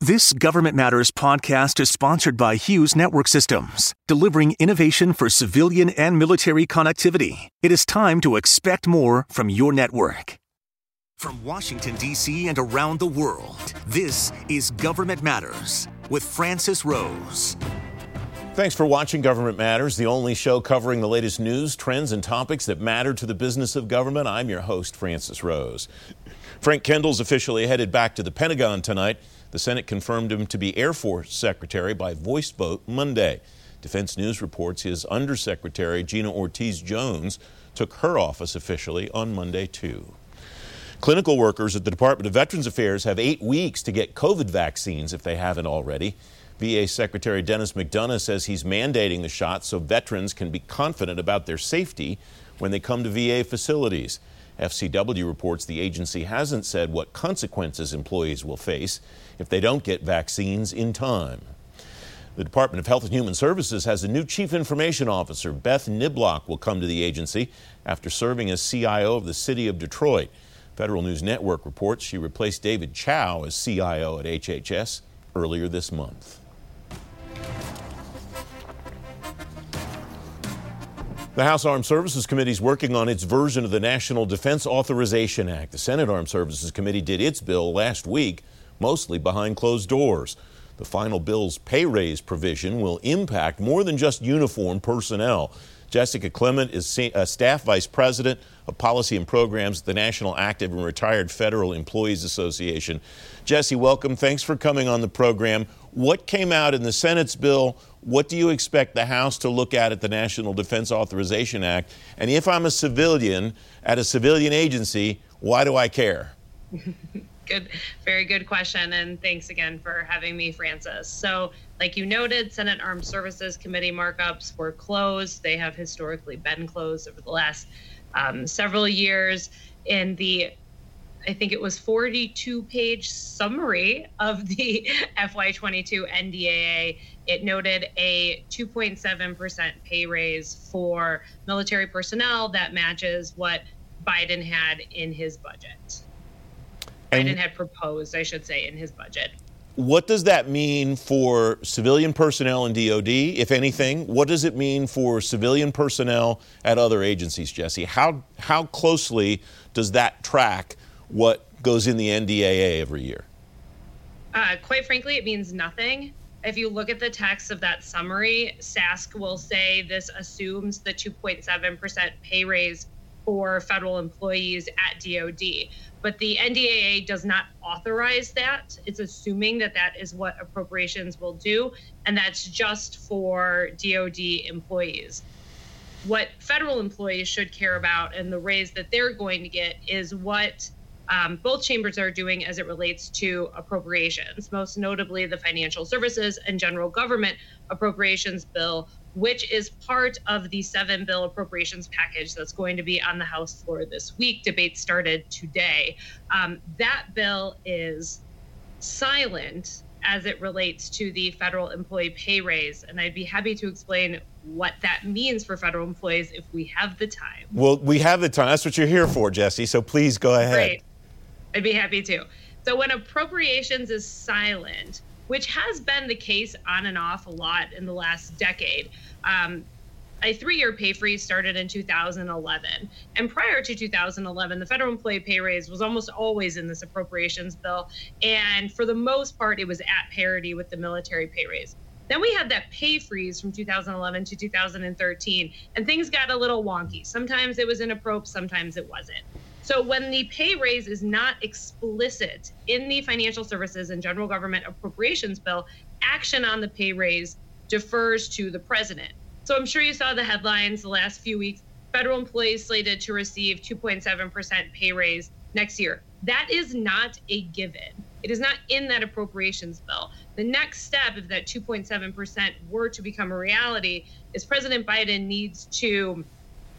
This Government Matters podcast is sponsored by Hughes Network Systems, delivering innovation for civilian and military connectivity. It is time to expect more from your network. From Washington, D.C. and around the world, this is Government Matters with Francis Rose. Thanks for watching Government Matters, the only show covering the latest news, trends, and topics that matter to the business of government. I'm your host, Francis Rose. Frank Kendall's officially headed back to the Pentagon tonight. The Senate confirmed him to be Air Force Secretary by voice vote Monday. Defense News reports his Undersecretary, Gina Ortiz Jones, took her office officially on Monday, too. Clinical workers at the Department of Veterans Affairs have eight weeks to get COVID vaccines if they haven't already. VA Secretary Denis McDonough says he's mandating the shots so veterans can be confident about their safety when they come to VA facilities. FCW reports the agency hasn't said what consequences employees will face if they don't get vaccines in time. The Department of Health and Human Services has a new Chief Information Officer. Beth Niblock will come to the agency after serving as CIO of the City of Detroit. Federal News Network reports she replaced David Chow as CIO at HHS earlier this month. The House Armed Services Committee is working on its version of the National Defense Authorization Act. The Senate Armed Services Committee did its bill last week, mostly behind closed doors. The final bill's pay raise provision will impact more than just uniform personnel. Jessica Klement is a uh, staff vice president of policy and programs at the National Active and Retired Federal Employees Association. Jesse, welcome. Thanks for coming on the program. What came out in the Senate's bill? What do you expect the House to look at at the National Defense Authorization Act? And if I'm a civilian at a civilian agency, why do I care? good, very good question. And thanks again for having me, Francis. So, like you noted, Senate Armed Services Committee markups were closed. They have historically been closed over the last um, several years. In the I think it was 42 page summary of the FY22 NDAA. It noted a 2.7% pay raise for military personnel that matches what Biden had in his budget. And Biden had proposed, I should say, in his budget. What does that mean for civilian personnel in DOD, if anything? What does it mean for civilian personnel at other agencies, Jesse? How, how closely does that track what goes in the NDAA every year? Uh, quite frankly, it means nothing. If you look at the text of that summary, SASC will say this assumes the 2.7% pay raise for federal employees at DoD. But the NDAA does not authorize that. It's assuming that that is what appropriations will do, and that's just for DoD employees what federal employees should care about and the raise that they're going to get is what um, both chambers are doing as it relates to appropriations, most notably the Financial Services and General Government Appropriations Bill, which is part of the seven bill appropriations package that's going to be on the House floor this week. Debate started today. Um, that bill is silent as it relates to the federal employee pay raise. And I'd be happy to explain what that means for federal employees if we have the time. Well, we have the time. That's what you're here for, Jesse. So please go ahead. Great. I'd be happy to. So when appropriations is silent, which has been the case on and off a lot in the last decade, um, a three-year pay freeze started in 2011 and prior to 2011 the federal employee pay raise was almost always in this appropriations bill. And for the most part it was at parity with the military pay raise. Then we had that pay freeze from 2011 to 2013 and things got a little wonky. Sometimes it was inappropriate sometimes it wasn't so when the pay raise is not explicit in the financial services and general government appropriations bill, action on the pay raise defers to the president. So I'm sure you saw the headlines the last few weeks. Federal employees slated to receive 2.7% pay raise next year. That is not a given. It is not in that appropriations bill. The next step, if that 2.7% were to become a reality, is President Biden needs to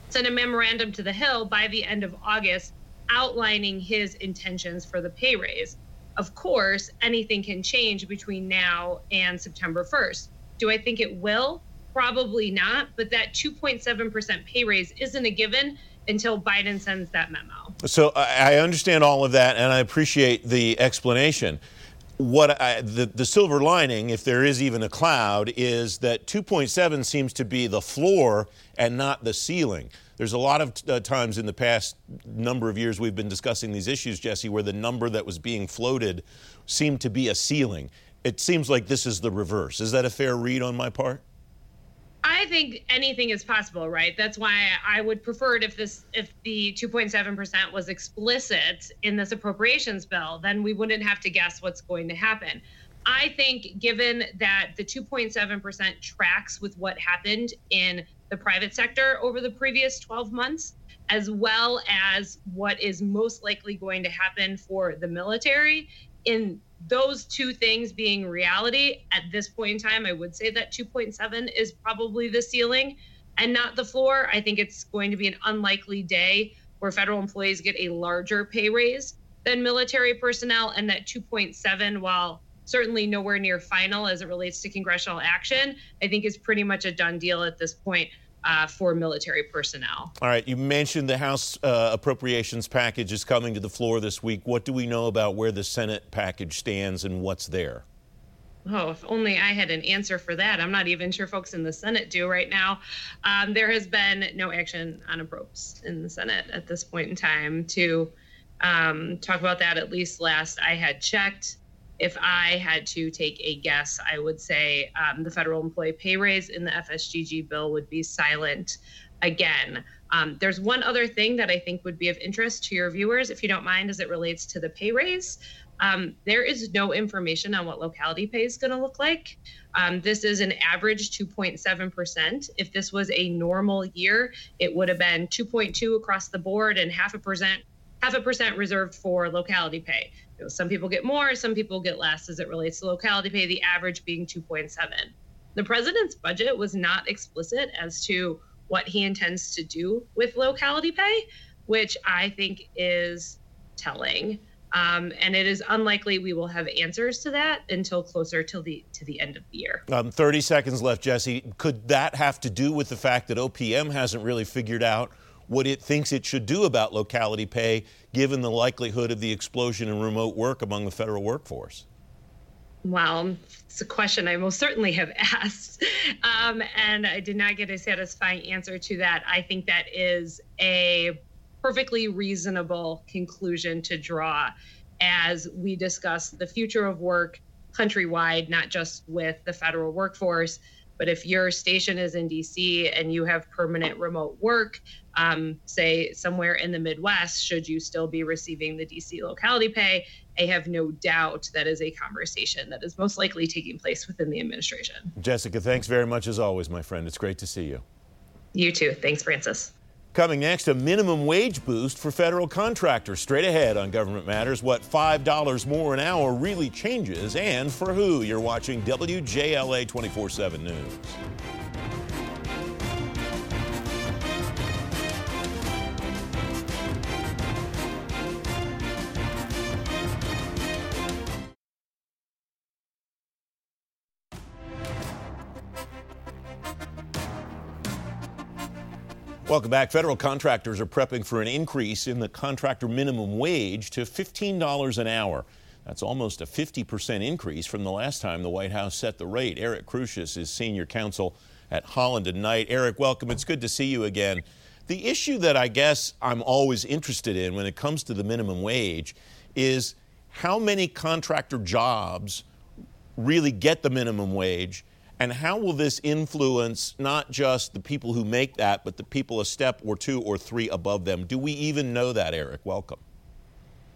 send a memorandum to the Hill by the end of August outlining his intentions for the pay raise. Of course, anything can change between now and September 1st. Do I think it will? Probably not, but that 2.7% pay raise isn't a given until Biden sends that memo. So I understand all of that and I appreciate the explanation. What I, the, the silver lining, if there is even a cloud, is that 2.7 seems to be the floor and not the ceiling. There's a lot of uh, times in the past number of years we've been discussing these issues, Jesse, where the number that was being floated seemed to be a ceiling. It seems like this is the reverse. Is that a fair read on my part? I think anything is possible, right? That's why I would prefer it if this if the 2.7% was explicit in this appropriations bill, then we wouldn't have to guess what's going to happen. I think given that the 2.7% tracks with what happened in the private sector over the previous 12 months, as well as what is most likely going to happen for the military in those two things being reality at this point in time, I would say that 2.7 is probably the ceiling and not the floor. I think it's going to be an unlikely day where federal employees get a larger pay raise than military personnel, and that 2.7, while certainly nowhere near final as it relates to congressional action, I think is pretty much a done deal at this point uh, for military personnel. All right, you mentioned the House uh, appropriations package is coming to the floor this week. What do we know about where the Senate package stands and what's there? Oh, if only I had an answer for that. I'm not even sure folks in the Senate do right now. Um, there has been no action on approps in the Senate at this point in time to um, talk about that. At least last I had checked if I had to take a guess, I would say um, the federal employee pay raise in the FSGG bill would be silent again. Um, there's one other thing that I think would be of interest to your viewers, if you don't mind, as it relates to the pay raise. Um, there is no information on what locality pay is going to look like. Um, this is an average 2.7%. If this was a normal year, it would have been 2.2 across the board and half a percent half a percent reserved for locality pay. You know, some people get more, some people get less as it relates to locality pay, the average being 2.7. The president's budget was not explicit as to what he intends to do with locality pay, which I think is telling. Um, and it is unlikely we will have answers to that until closer to the to the end of the year. Um, Thirty seconds left, Jesse. Could that have to do with the fact that OPM hasn't really figured out what it thinks it should do about locality pay, given the likelihood of the explosion in remote work among the federal workforce? Well, it's a question I most certainly have asked, um, and I did not get a satisfying answer to that. I think that is a perfectly reasonable conclusion to draw as we discuss the future of work countrywide, not just with the federal workforce. But if your station is in DC and you have permanent remote work, um, say somewhere in the Midwest, should you still be receiving the DC locality pay? I have no doubt that is a conversation that is most likely taking place within the administration. Jessica, thanks very much as always, my friend. It's great to see you. You too. Thanks, Francis. Coming next, a minimum wage boost for federal contractors. Straight ahead on Government Matters, what $5 more an hour really changes and for who. You're watching WJLA 24 7 News. Welcome back. Federal contractors are prepping for an increase in the contractor minimum wage to $15 an hour. That's almost a 50% increase from the last time the White House set the rate. Eric Crusius is senior counsel at Holland and Knight. Eric, welcome. It's good to see you again. The issue that I guess I'm always interested in when it comes to the minimum wage is how many contractor jobs really get the minimum wage and how will this influence not just the people who make that, but the people a step or two or three above them? Do we even know that, Eric? Welcome.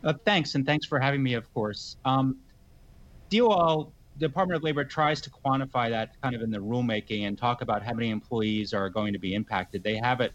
Uh, thanks, and thanks for having me, of course. Um, DOL, Department of Labor, tries to quantify that kind of in the rulemaking and talk about how many employees are going to be impacted. They have it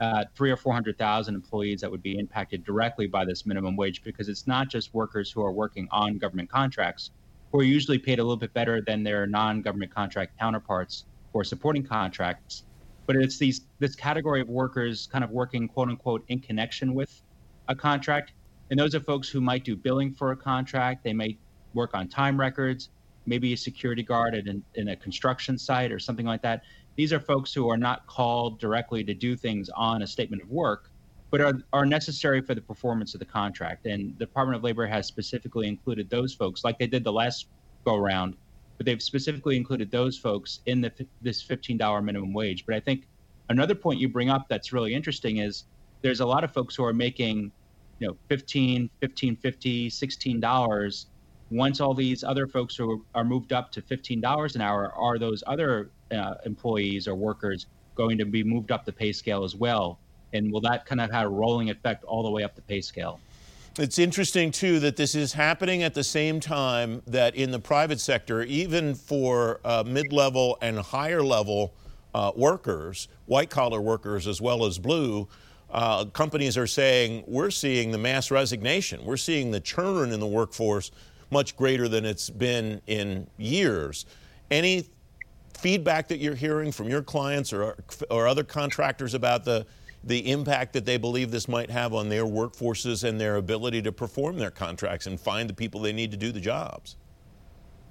uh, three or 400,000 employees that would be impacted directly by this minimum wage because it's not just workers who are working on government contracts who are usually paid a little bit better than their non-government contract counterparts for supporting contracts. But it's these this category of workers kind of working quote unquote in connection with a contract. And those are folks who might do billing for a contract. They may work on time records, maybe a security guard at an, in a construction site or something like that. These are folks who are not called directly to do things on a statement of work, but are, are necessary for the performance of the contract. And the Department of Labor has specifically included those folks, like they did the last go round, but they've specifically included those folks in the this $15 minimum wage. But I think another point you bring up that's really interesting is there's a lot of folks who are making, you know, 15, 15, 50, 16 dollars. Once all these other folks who are moved up to $15 an hour, are those other uh, employees or workers going to be moved up the pay scale as well? And will that kind of have a rolling effect all the way up the pay scale? It's interesting, too, that this is happening at the same time that in the private sector, even for uh, mid level and higher level uh, workers, white collar workers as well as blue, uh, companies are saying we're seeing the mass resignation. We're seeing the churn in the workforce much greater than it's been in years. Any feedback that you're hearing from your clients or, or other contractors about the the impact that they believe this might have on their workforces and their ability to perform their contracts and find the people they need to do the jobs.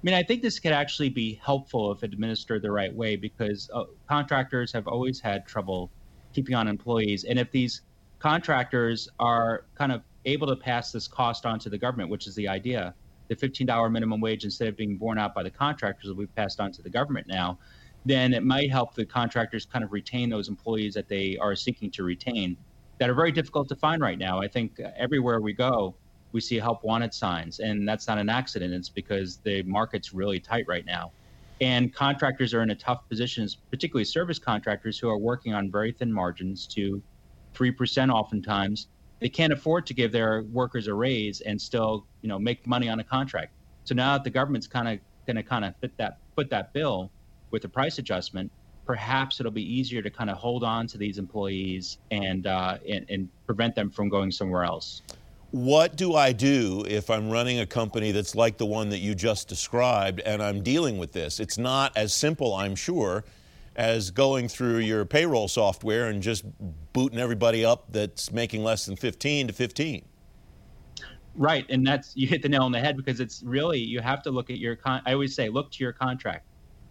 I mean, I think this could actually be helpful if administered the right way because uh, contractors have always had trouble keeping on employees. And if these contractors are kind of able to pass this cost on to the government, which is the idea, the $15 minimum wage, instead of being borne out by the contractors, will be passed on to the government now then it might help the contractors kind of retain those employees that they are seeking to retain that are very difficult to find right now. I think uh, everywhere we go, we see help wanted signs, and that's not an accident. It's because the market's really tight right now. And contractors are in a tough position, particularly service contractors who are working on very thin margins to 3% oftentimes. They can't afford to give their workers a raise and still, you know, make money on a contract. So now that the government's kind of going to kind of fit that, put that bill, with the price adjustment, perhaps it'll be easier to kind of hold on to these employees and, uh, and, and prevent them from going somewhere else. What do I do if I'm running a company that's like the one that you just described and I'm dealing with this? It's not as simple, I'm sure, as going through your payroll software and just booting everybody up that's making less than 15 to 15. Right, and that's you hit the nail on the head because it's really you have to look at your con- I always say look to your contract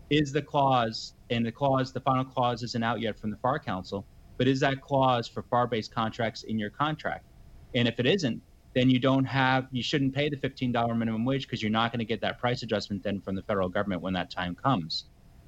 is the clause, and the clause, the final clause isn't out yet from the FAR Council, but is that clause for FAR based contracts in your contract? And if it isn't, then you don't have, you shouldn't pay the $15 minimum wage because you're not going to get that price adjustment then from the federal government when that time comes.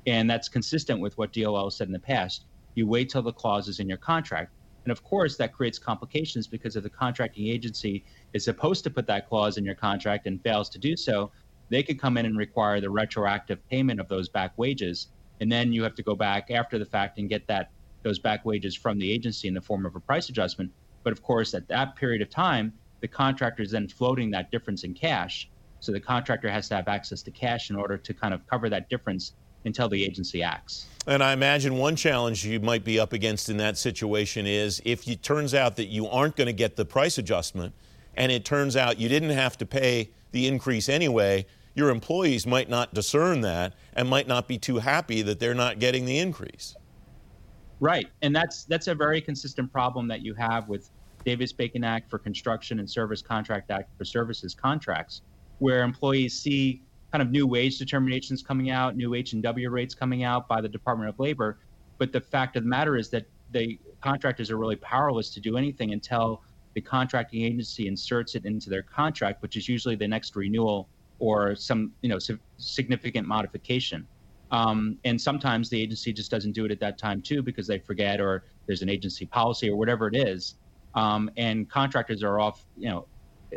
And that's consistent with what DOL said in the past. You wait till the clause is in your contract. And of course, that creates complications because if the contracting agency is supposed to put that clause in your contract and fails to do so, they could come in and require the retroactive payment of those back wages. And then you have to go back after the fact and get that those back wages from the agency in the form of a price adjustment. But of course, at that period of time, the contractor is then floating that difference in cash. So the contractor has to have access to cash in order to kind of cover that difference until the agency acts. And I imagine one challenge you might be up against in that situation is if it turns out that you aren't going to get the price adjustment and it turns out you didn't have to pay the increase anyway, your employees might not discern that and might not be too happy that they're not getting the increase. Right, and that's that's a very consistent problem that you have with Davis-Bacon Act for Construction and Service Contract Act for Services contracts, where employees see kind of new wage determinations coming out, new H&W rates coming out by the Department of Labor, but the fact of the matter is that the contractors are really powerless to do anything until the contracting agency inserts it into their contract, which is usually the next renewal or some you know significant modification. Um, and sometimes the agency just doesn't do it at that time too because they forget or there's an agency policy or whatever it is. Um, and contractors are off, you know,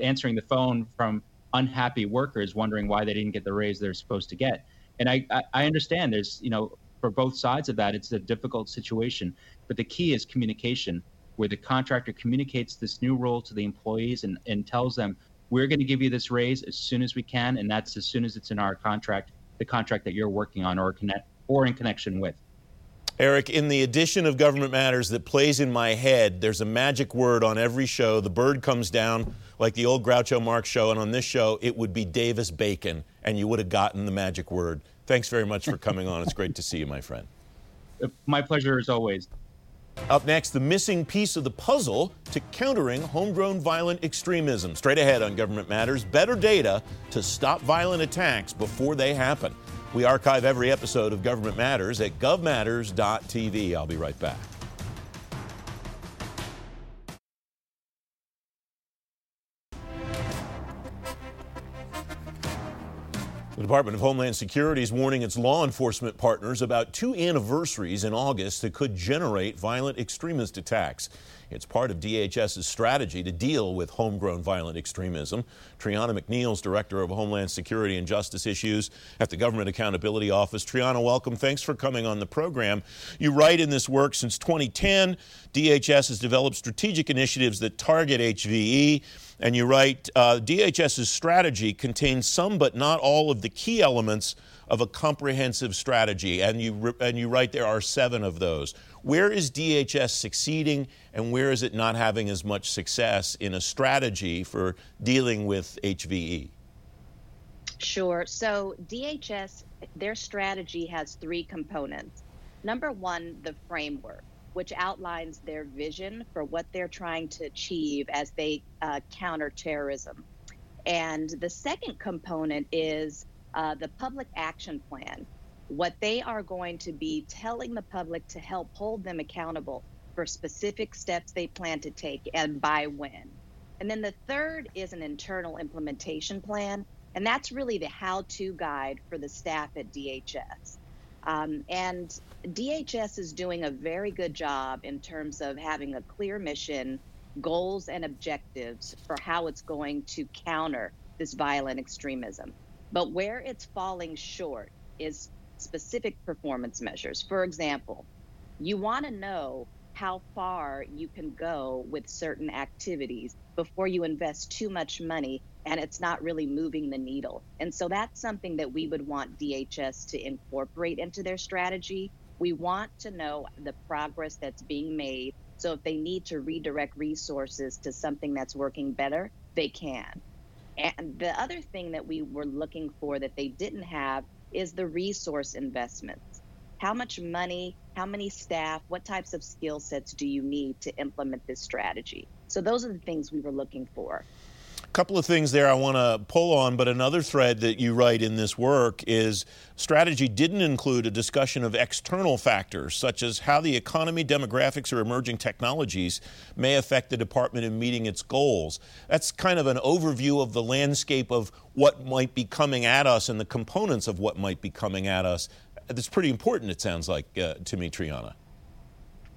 answering the phone from unhappy workers wondering why they didn't get the raise they're supposed to get. And I, I, I understand there's, you know, for both sides of that, it's a difficult situation. But the key is communication, where the contractor communicates this new role to the employees and, and tells them we're going to give you this raise as soon as we can, and that's as soon as it's in our contract, the contract that you're working on or connect or in connection with. Eric, in the edition of Government Matters that plays in my head, there's a magic word on every show. The bird comes down like the old Groucho Marx show, and on this show, it would be Davis Bacon, and you would have gotten the magic word. Thanks very much for coming on. It's great to see you, my friend. My pleasure as always. Up next, the missing piece of the puzzle to countering homegrown violent extremism. Straight ahead on Government Matters, better data to stop violent attacks before they happen. We archive every episode of Government Matters at govmatters.tv. I'll be right back. Department of Homeland Security is warning its law enforcement partners about two anniversaries in August that could generate violent extremist attacks. It's part of DHS's strategy to deal with homegrown violent extremism. Triana McNeil's Director of Homeland Security and Justice Issues at the Government Accountability Office. Triana, welcome. Thanks for coming on the program. You write in this work since 2010, DHS has developed strategic initiatives that target HVE. And you write uh, DHS's strategy contains some but not all of the key elements of a comprehensive strategy. And you, and you write there are seven of those. Where is DHS succeeding and where is it not having as much success in a strategy for dealing with HVE? Sure. So, DHS, their strategy has three components. Number one, the framework which outlines their vision for what they're trying to achieve as they uh, counter terrorism. And the second component is uh, the public action plan, what they are going to be telling the public to help hold them accountable for specific steps they plan to take and by when. And then the third is an internal implementation plan, and that's really the how to guide for the staff at DHS. Um, and DHS is doing a very good job in terms of having a clear mission, goals, and objectives for how it's going to counter this violent extremism. But where it's falling short is specific performance measures. For example, you want to know how far you can go with certain activities before you invest too much money and it's not really moving the needle. And so that's something that we would want DHS to incorporate into their strategy. We want to know the progress that's being made. So if they need to redirect resources to something that's working better, they can. And the other thing that we were looking for that they didn't have is the resource investments. How much money, how many staff, what types of skill sets do you need to implement this strategy? So those are the things we were looking for couple of things there I want to pull on, but another thread that you write in this work is strategy didn't include a discussion of external factors, such as how the economy, demographics, or emerging technologies may affect the department in meeting its goals. That's kind of an overview of the landscape of what might be coming at us and the components of what might be coming at us. That's pretty important, it sounds like uh, to me, Triana.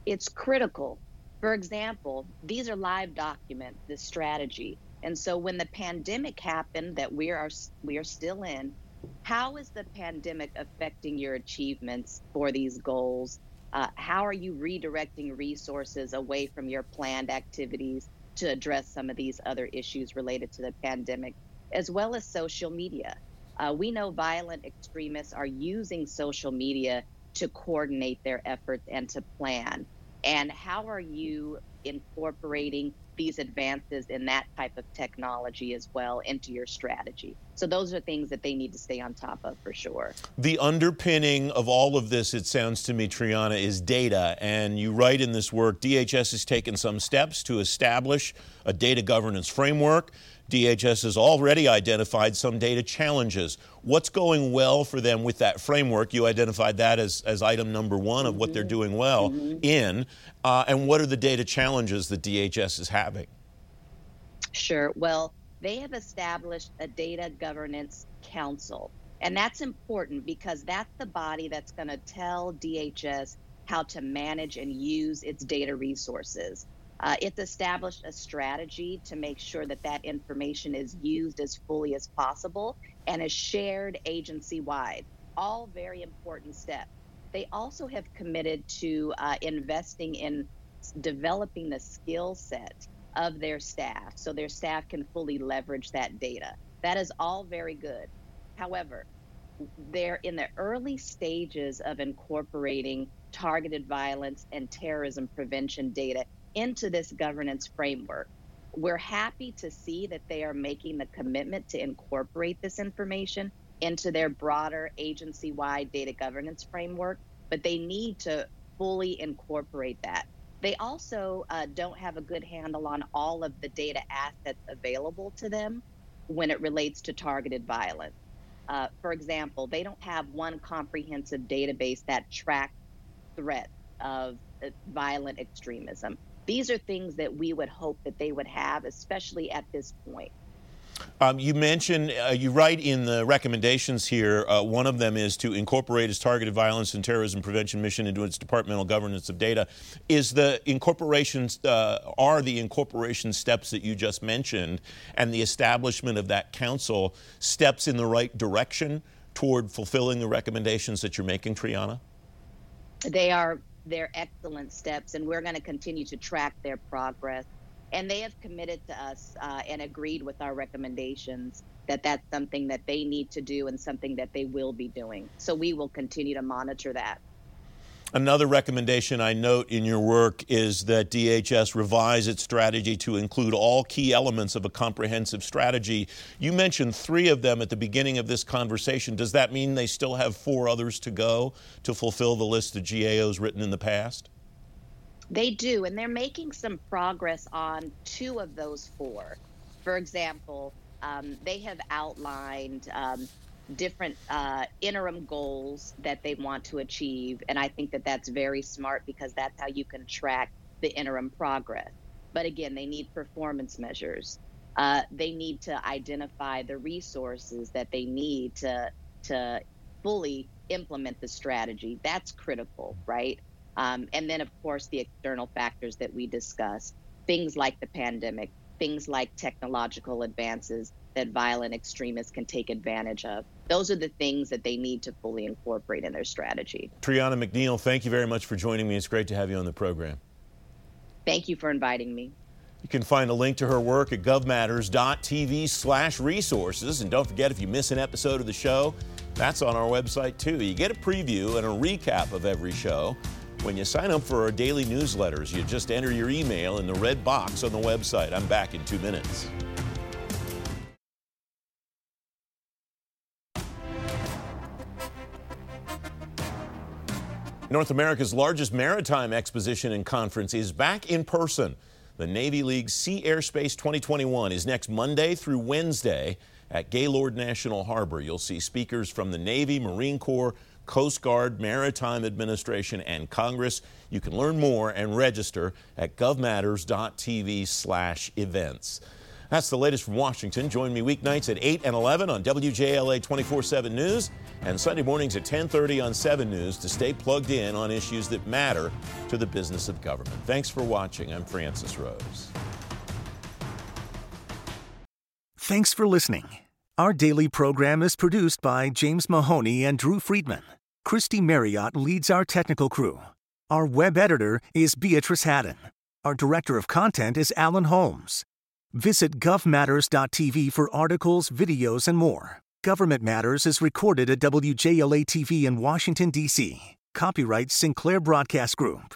It's critical. For example, these are live documents, this strategy and so when the pandemic happened that we are we are still in, how is the pandemic affecting your achievements for these goals? Uh, how are you redirecting resources away from your planned activities to address some of these other issues related to the pandemic, as well as social media? Uh, we know violent extremists are using social media to coordinate their efforts and to plan. And how are you incorporating these advances in that type of technology as well into your strategy. So those are things that they need to stay on top of for sure. The underpinning of all of this, it sounds to me, Triana, is data. And you write in this work DHS has taken some steps to establish a data governance framework. DHS has already identified some data challenges. What's going well for them with that framework? You identified that as, as item number one of mm-hmm. what they're mm-hmm. doing well mm-hmm. in. Uh, and what are the data challenges that DHS is having? Sure. Well, they have established a data governance council. And that's important because that's the body that's going to tell DHS how to manage and use its data resources. Uh, it's established a strategy to make sure that that information is used as fully as possible and is shared agency wide. All very important steps. They also have committed to uh, investing in developing the skill set of their staff so their staff can fully leverage that data. That is all very good. However, they're in the early stages of incorporating targeted violence and terrorism prevention data into this governance framework. We're happy to see that they are making the commitment to incorporate this information into their broader agency wide data governance framework, but they need to fully incorporate that. They also uh, don't have a good handle on all of the data assets available to them when it relates to targeted violence. Uh, for example, they don't have one comprehensive database that tracks threats of uh, violent extremism. These are things that we would hope that they would have, especially at this point. Um, you mentioned, uh, you write in the recommendations here, uh, one of them is to incorporate its targeted violence and terrorism prevention mission into its departmental governance of data. Is the incorporations, uh, are the incorporation steps that you just mentioned and the establishment of that council steps in the right direction toward fulfilling the recommendations that you're making, Triana? They are, they're excellent steps, and we're going to continue to track their progress and they have committed to us uh, and agreed with our recommendations that that's something that they need to do and something that they will be doing. So we will continue to monitor that. Another recommendation I note in your work is that DHS revise its strategy to include all key elements of a comprehensive strategy. You mentioned three of them at the beginning of this conversation. Does that mean they still have four others to go to fulfill the list of GAOs written in the past? They do, and they're making some progress on two of those four. For example, um, they have outlined um, different uh, interim goals that they want to achieve, and I think that that's very smart because that's how you can track the interim progress. But again, they need performance measures. Uh, they need to identify the resources that they need to to fully implement the strategy. That's critical, right? Um, and then, of course, the external factors that we discussed, things like the pandemic, things like technological advances that violent extremists can take advantage of. Those are the things that they need to fully incorporate in their strategy. Triana McNeil, thank you very much for joining me. It's great to have you on the program. Thank you for inviting me. You can find a link to her work at govmatters.tv slash resources. And don't forget, if you miss an episode of the show, that's on our website too. You get a preview and a recap of every show. When you sign up for our daily newsletters, you just enter your email in the red box on the website. I'm back in two minutes. North America's largest maritime exposition and conference is back in person. The Navy League Sea-Air-Space 2021 is next Monday through Wednesday at Gaylord National Harbor. You'll see speakers from the Navy, Marine Corps, Coast Guard, Maritime Administration, and Congress. You can learn more and register at govmatters.tv slash events. That's the latest from Washington. Join me weeknights at 8 and 11 on WJLA 24-7 News and Sunday mornings at 1030 on 7 News to stay plugged in on issues that matter to the business of government. Thanks for watching. I'm Francis Rose. Thanks for listening. Our daily program is produced by James Mahoney and Drew Friedman. Christy Marriott leads our technical crew. Our web editor is Beatrice Haddon. Our director of content is Alan Holmes. Visit govmatters.tv for articles, videos, and more. Government Matters is recorded at WJLA TV in Washington, D.C. Copyright Sinclair Broadcast Group.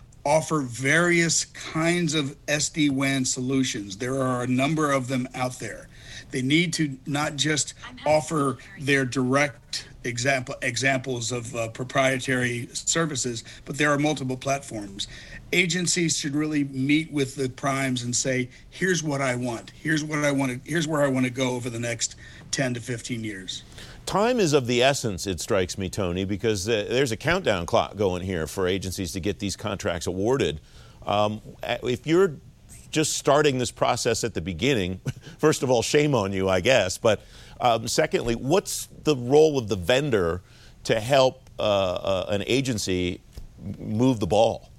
offer various kinds of SD WAN solutions. There are a number of them out there. They need to not just offer their direct example examples of uh, proprietary services, but there are multiple platforms. Agencies should really meet with the primes and say, "Here's what I want. Here's what I want to. Here's where I want to go over the next 10 to 15 years." Time is of the essence, it strikes me, Tony, because uh, there's a countdown clock going here for agencies to get these contracts awarded. Um, if you're just starting this process at the beginning, first of all, shame on you, I guess. But um, secondly, what's the role of the vendor to help uh, uh, an agency move the ball?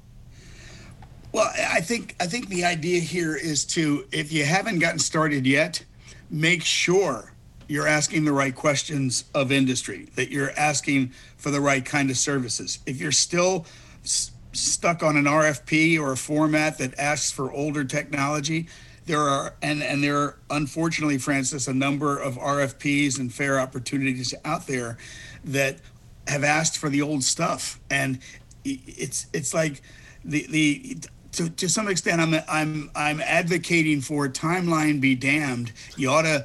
Well, I think I think the idea here is to, if you haven't gotten started yet, make sure you're asking the right questions of industry, that you're asking for the right kind of services. If you're still s- stuck on an RFP or a format that asks for older technology, there are and and there are unfortunately, Francis, a number of RFPs and fair opportunities out there that have asked for the old stuff, and it's it's like the the to, to some extent, I'm I'm I'm advocating for timeline be damned. You ought to